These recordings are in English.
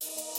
deeper,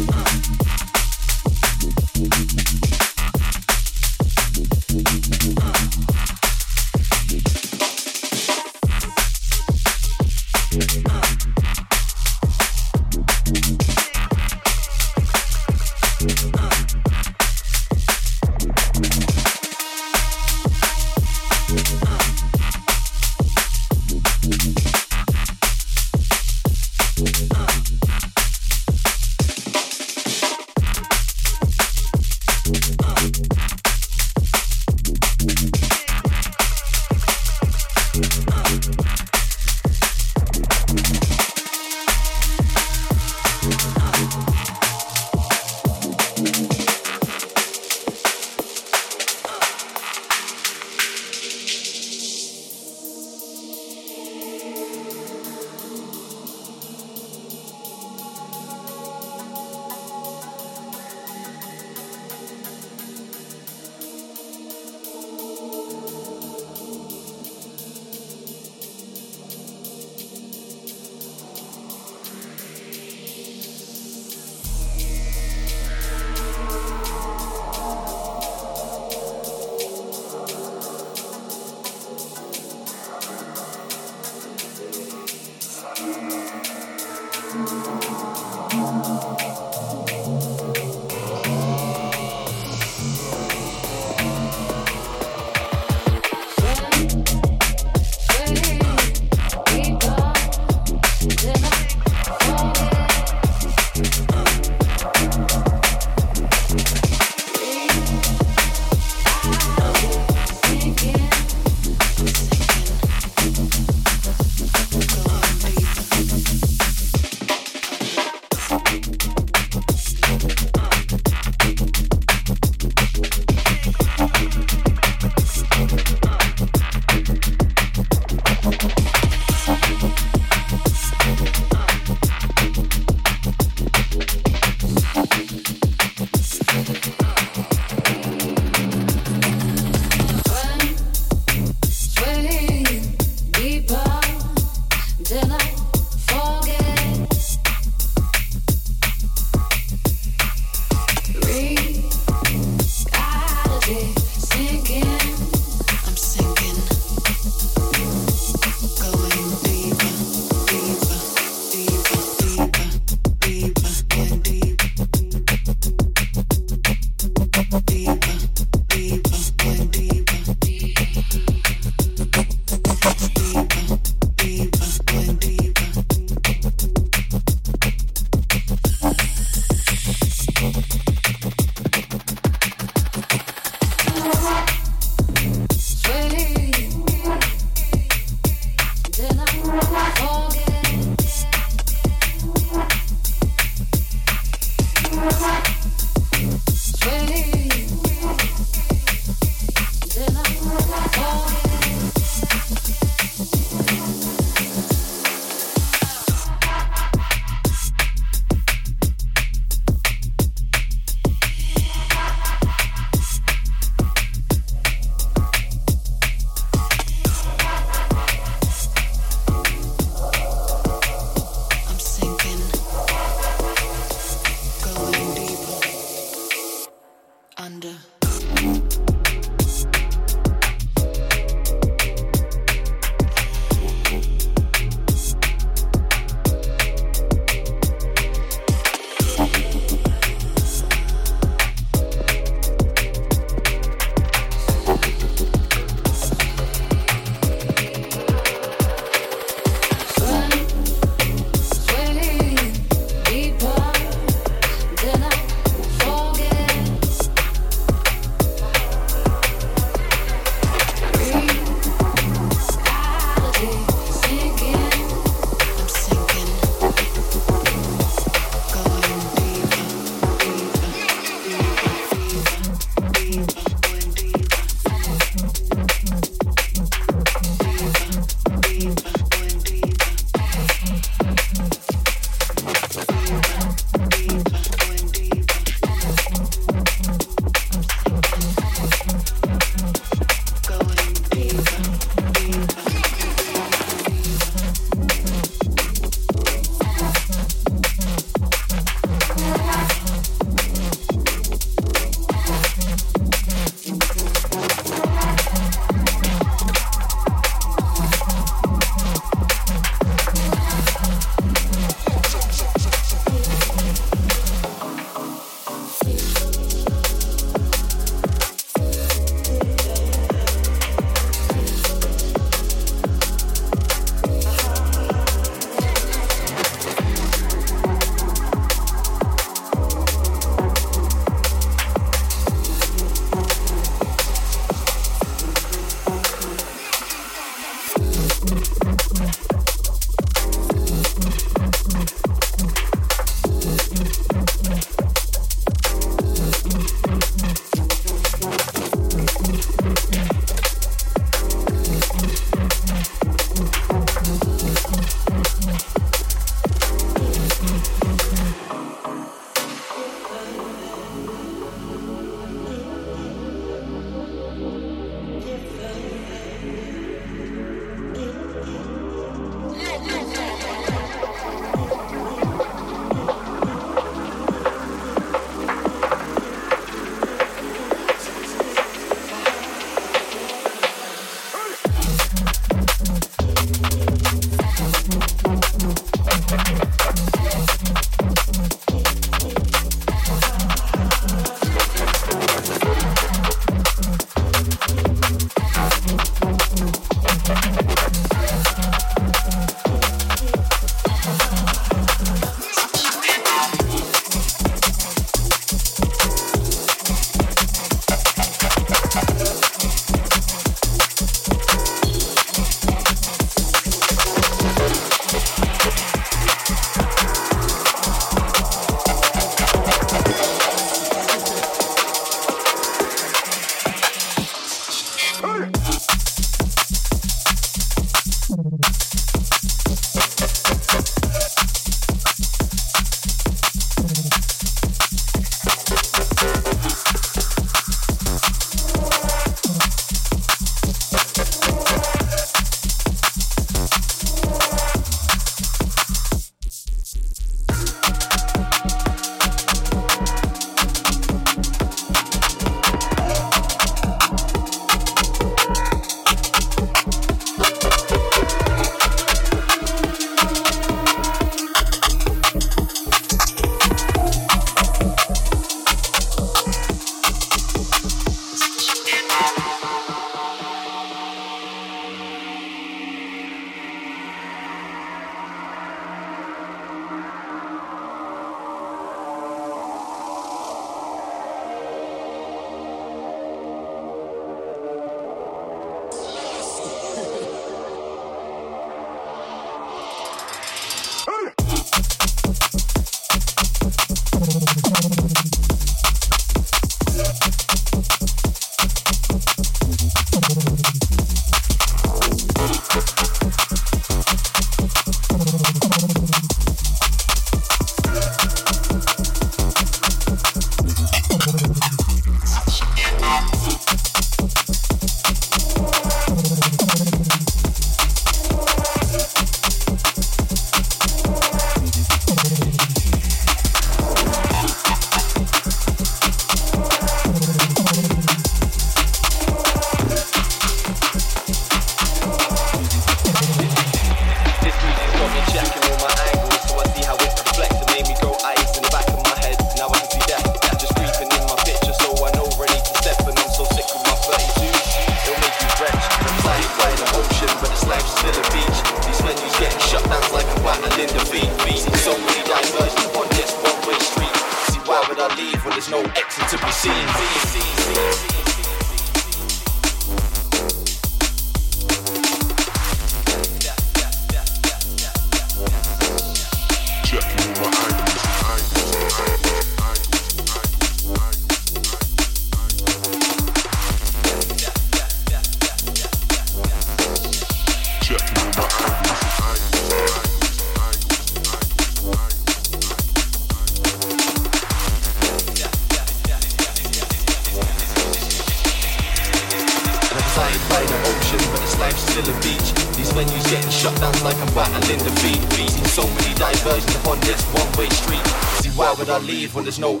there's no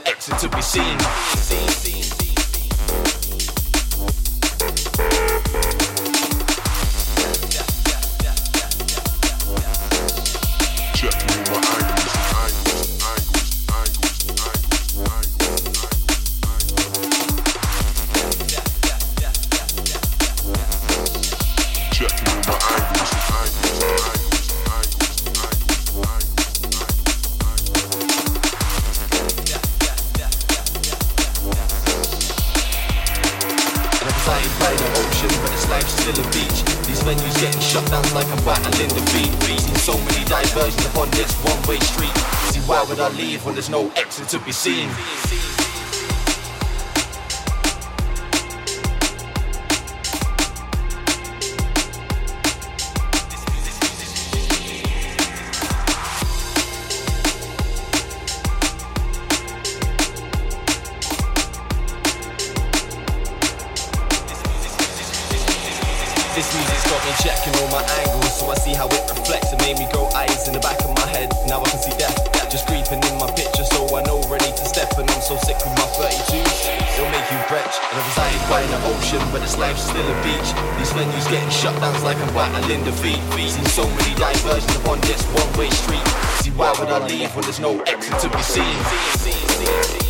there's no exit to be seen. This music's got me checking all my angles, so I see how it reflects. It made me go eyes in the back of my head. Now I can see death just creeping in my picture, so I know ready to step. And I'm so sick with my 32s, It'll make you retch. And I reside by the ocean, but this life's still a beach. These venues getting shut down like I'm battling defeat. Seen so many diversions upon this one-way street. See why would I leave when there's no exit to be seen?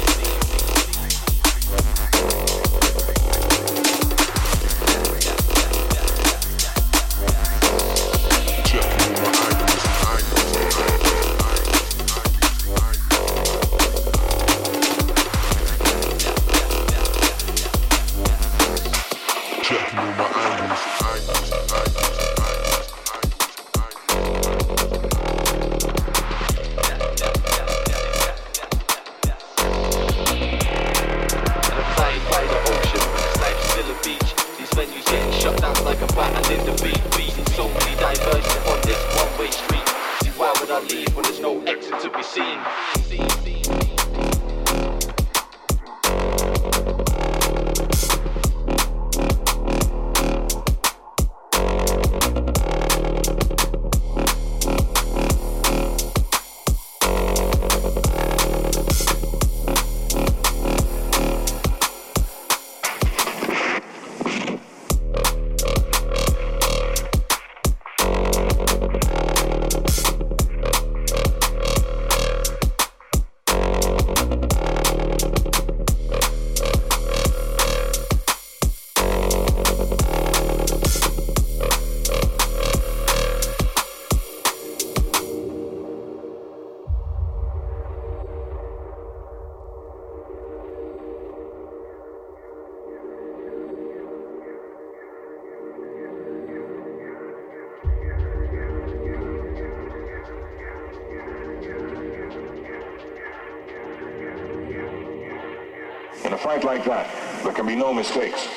Like that, there can be no mistakes.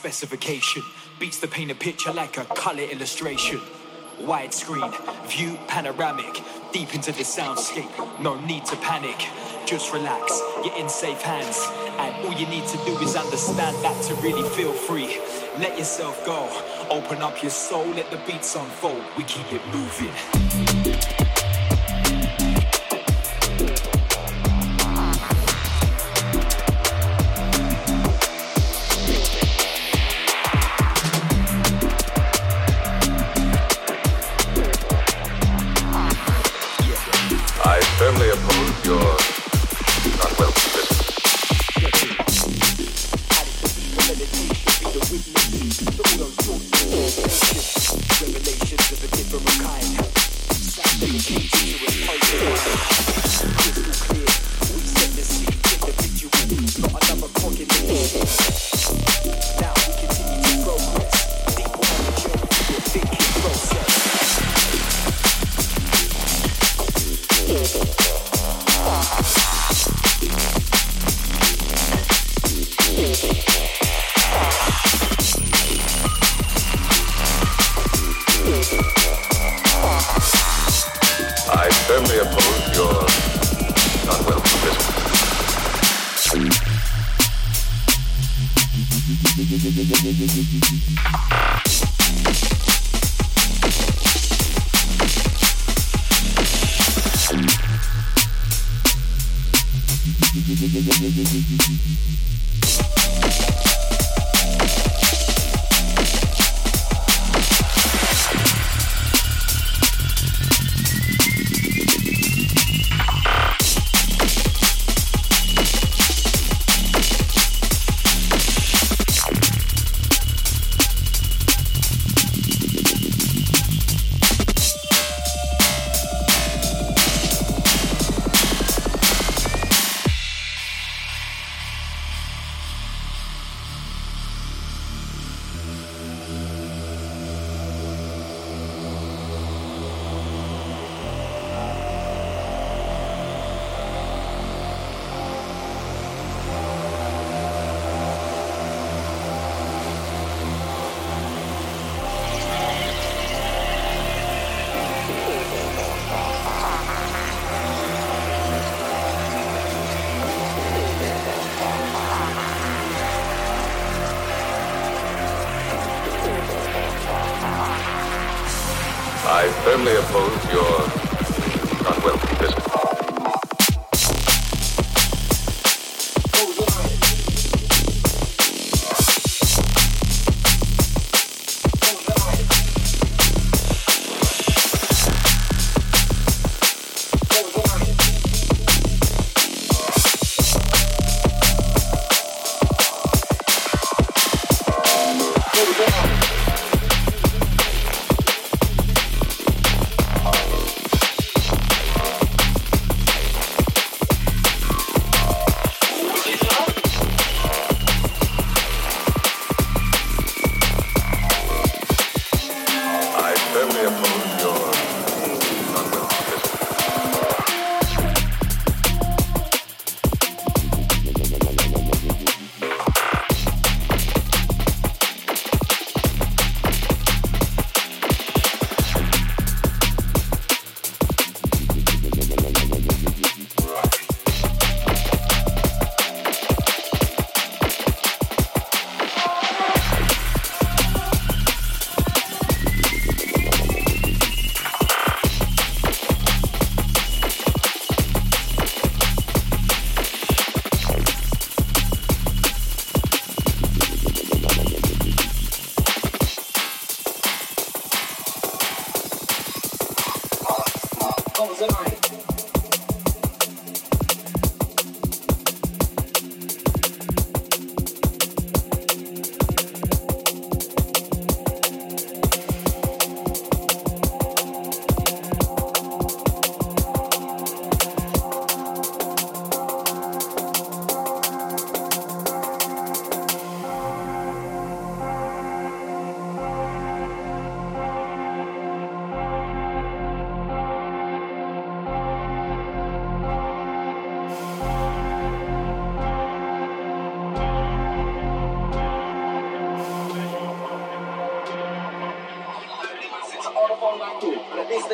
Specification. Beats the painted picture like a color illustration. Widescreen, view panoramic, deep into the soundscape. No need to panic, just relax. You're in safe hands, and all you need to do is understand that to really feel free. Let yourself go, open up your soul, let the beats unfold. We keep it moving. Thank you.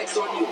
next you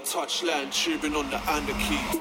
touchland, tubing on the anarchy.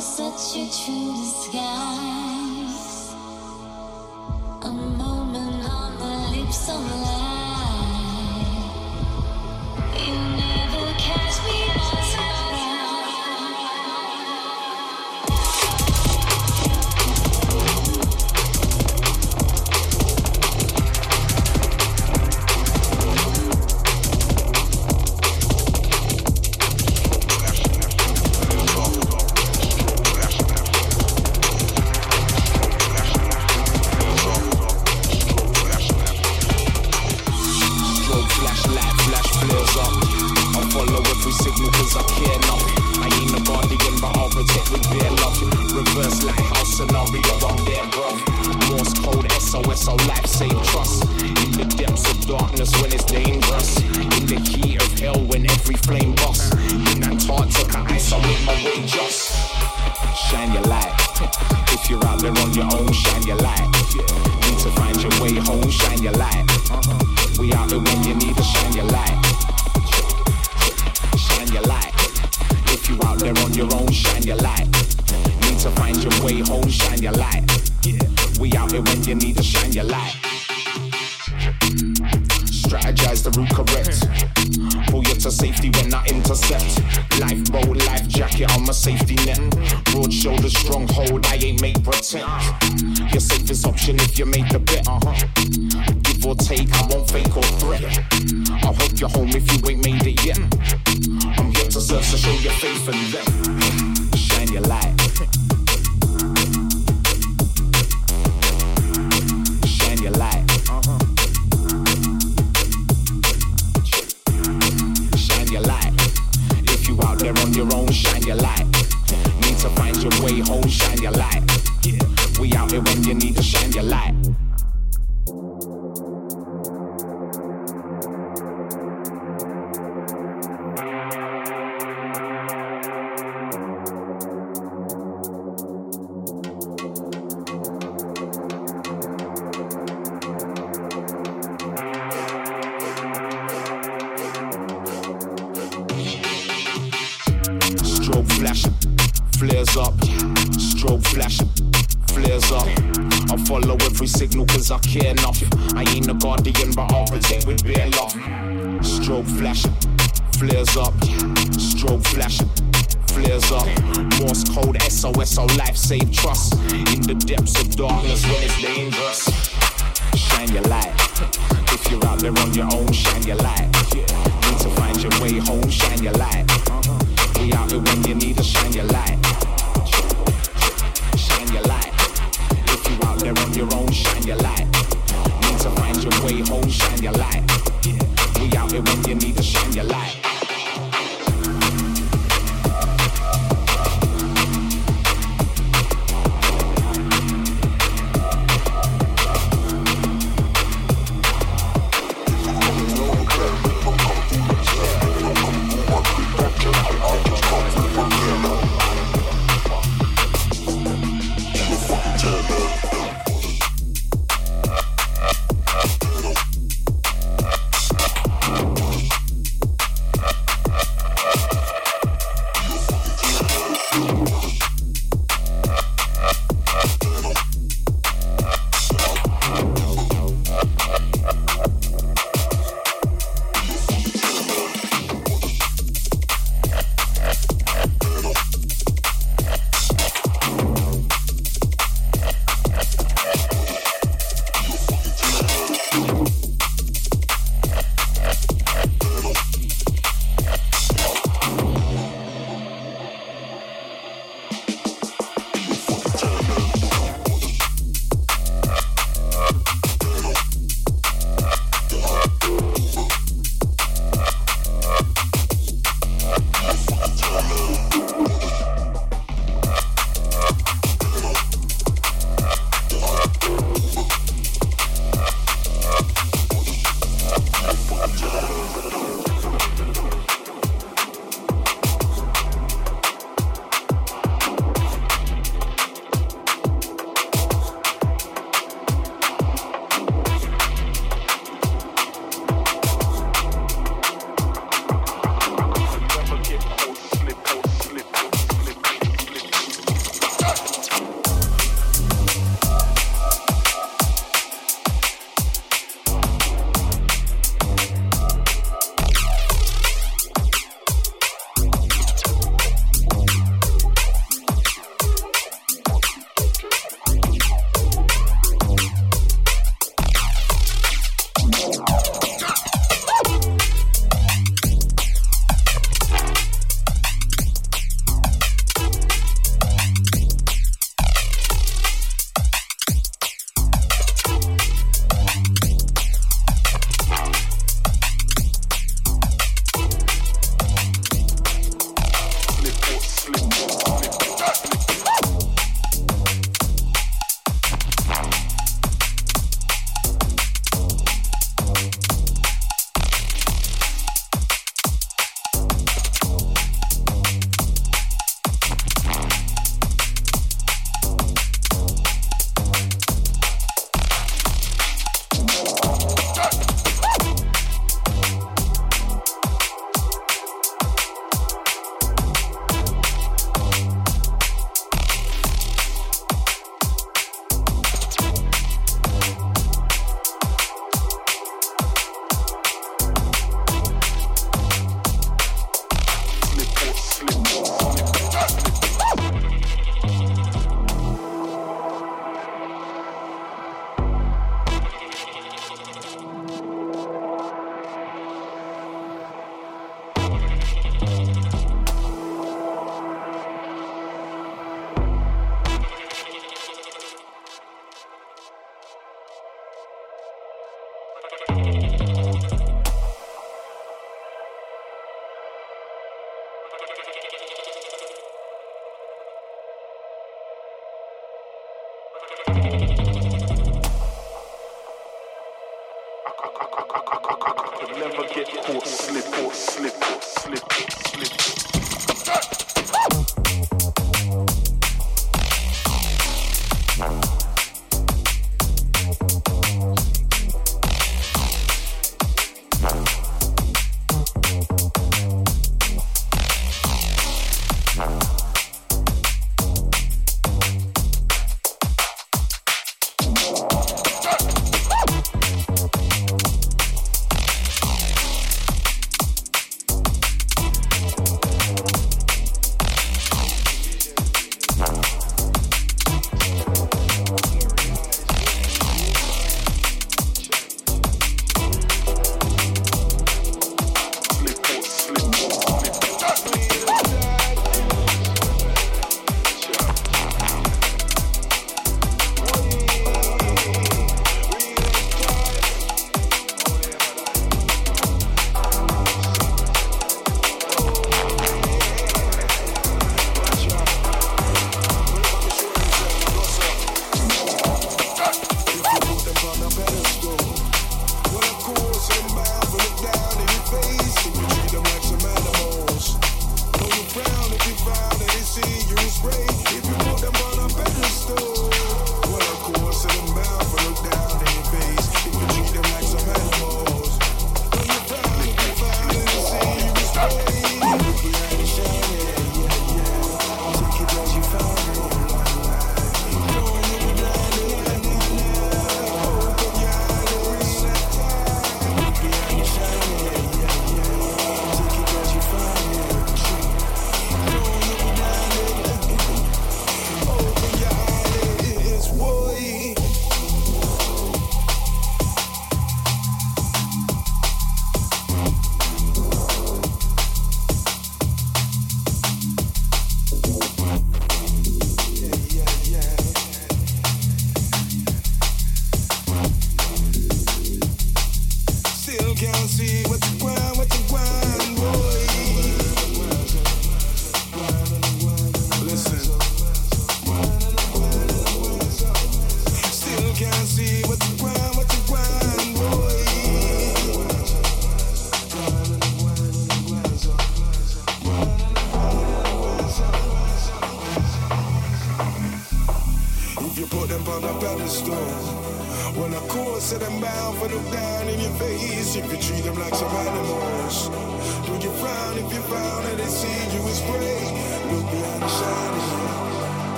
such a true disguise.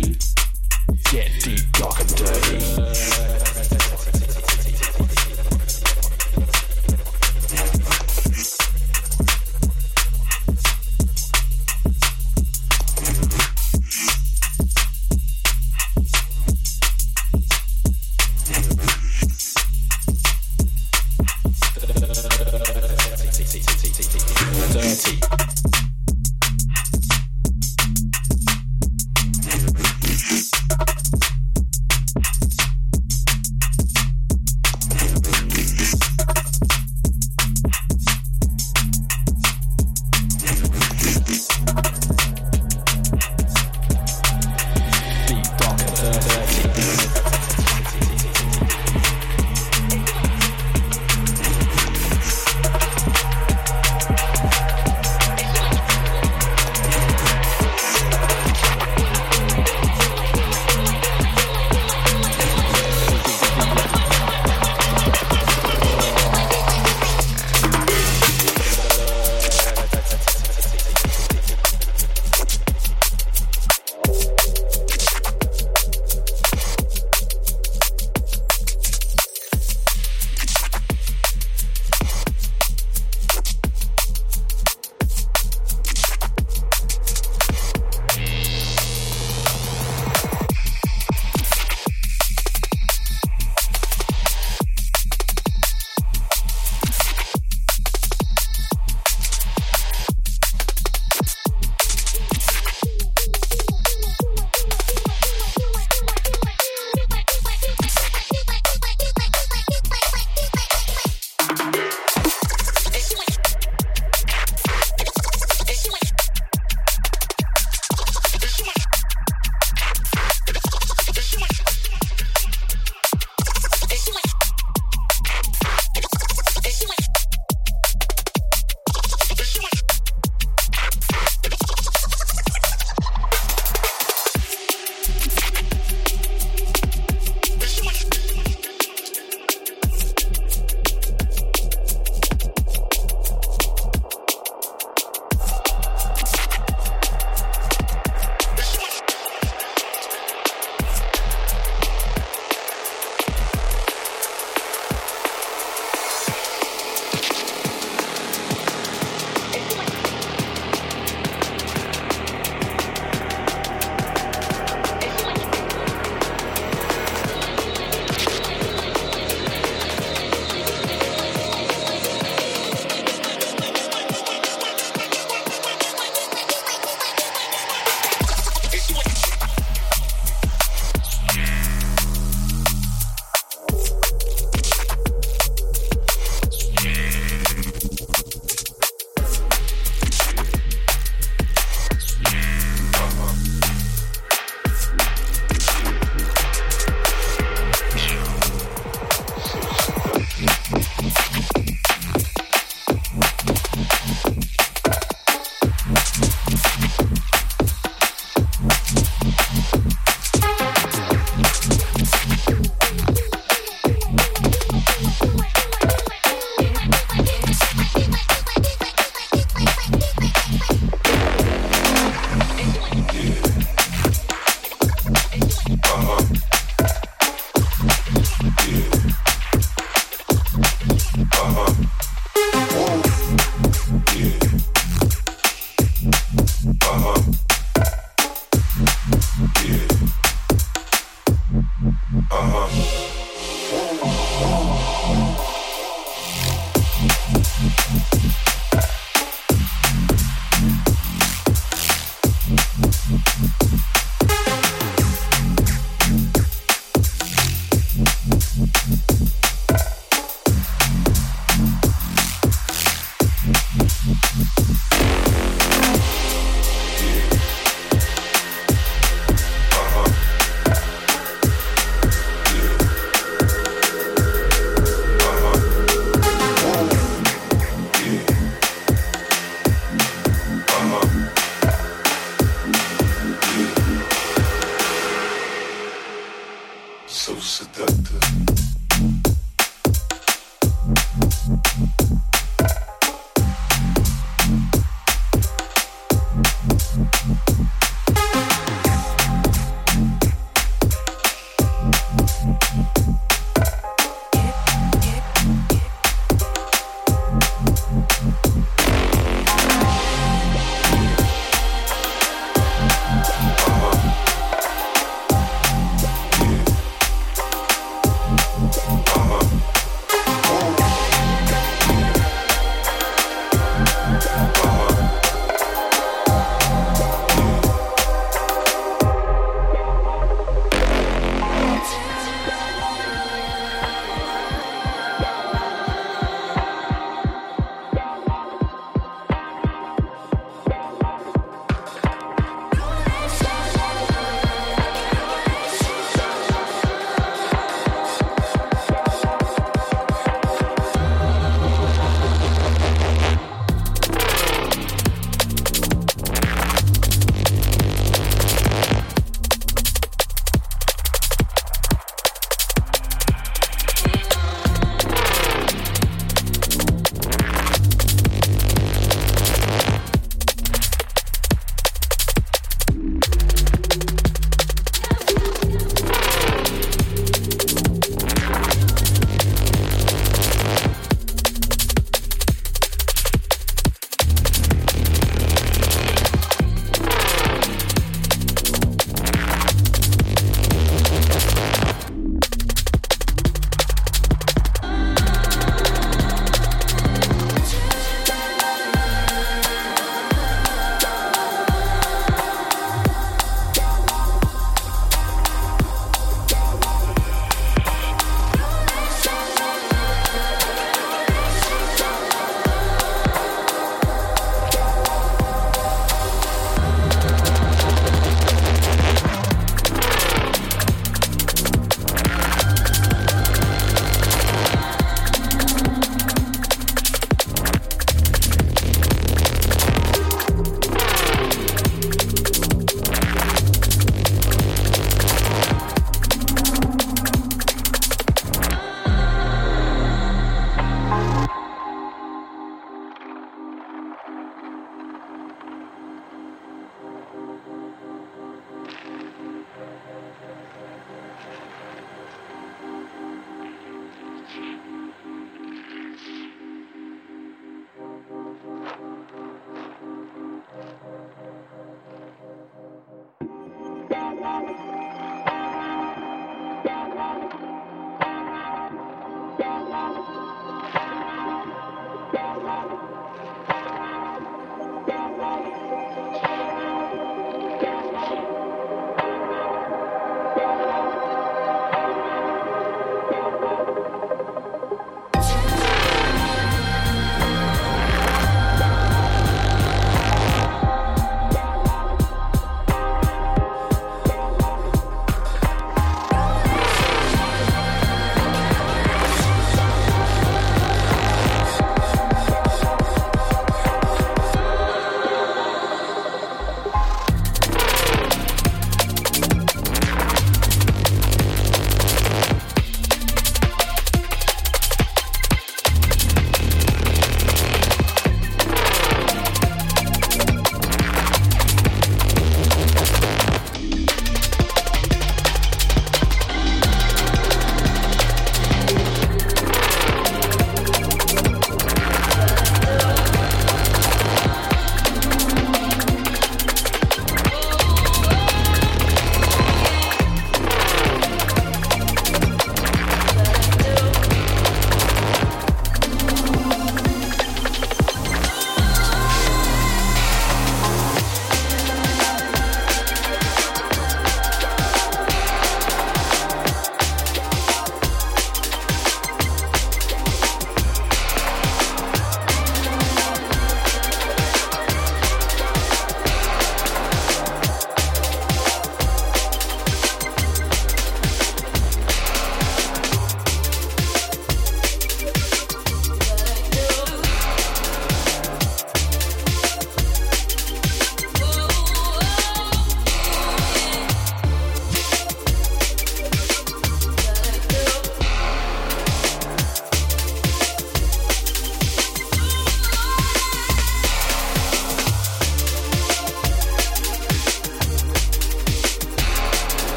Get deep, dark and dirty.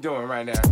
Doing right now?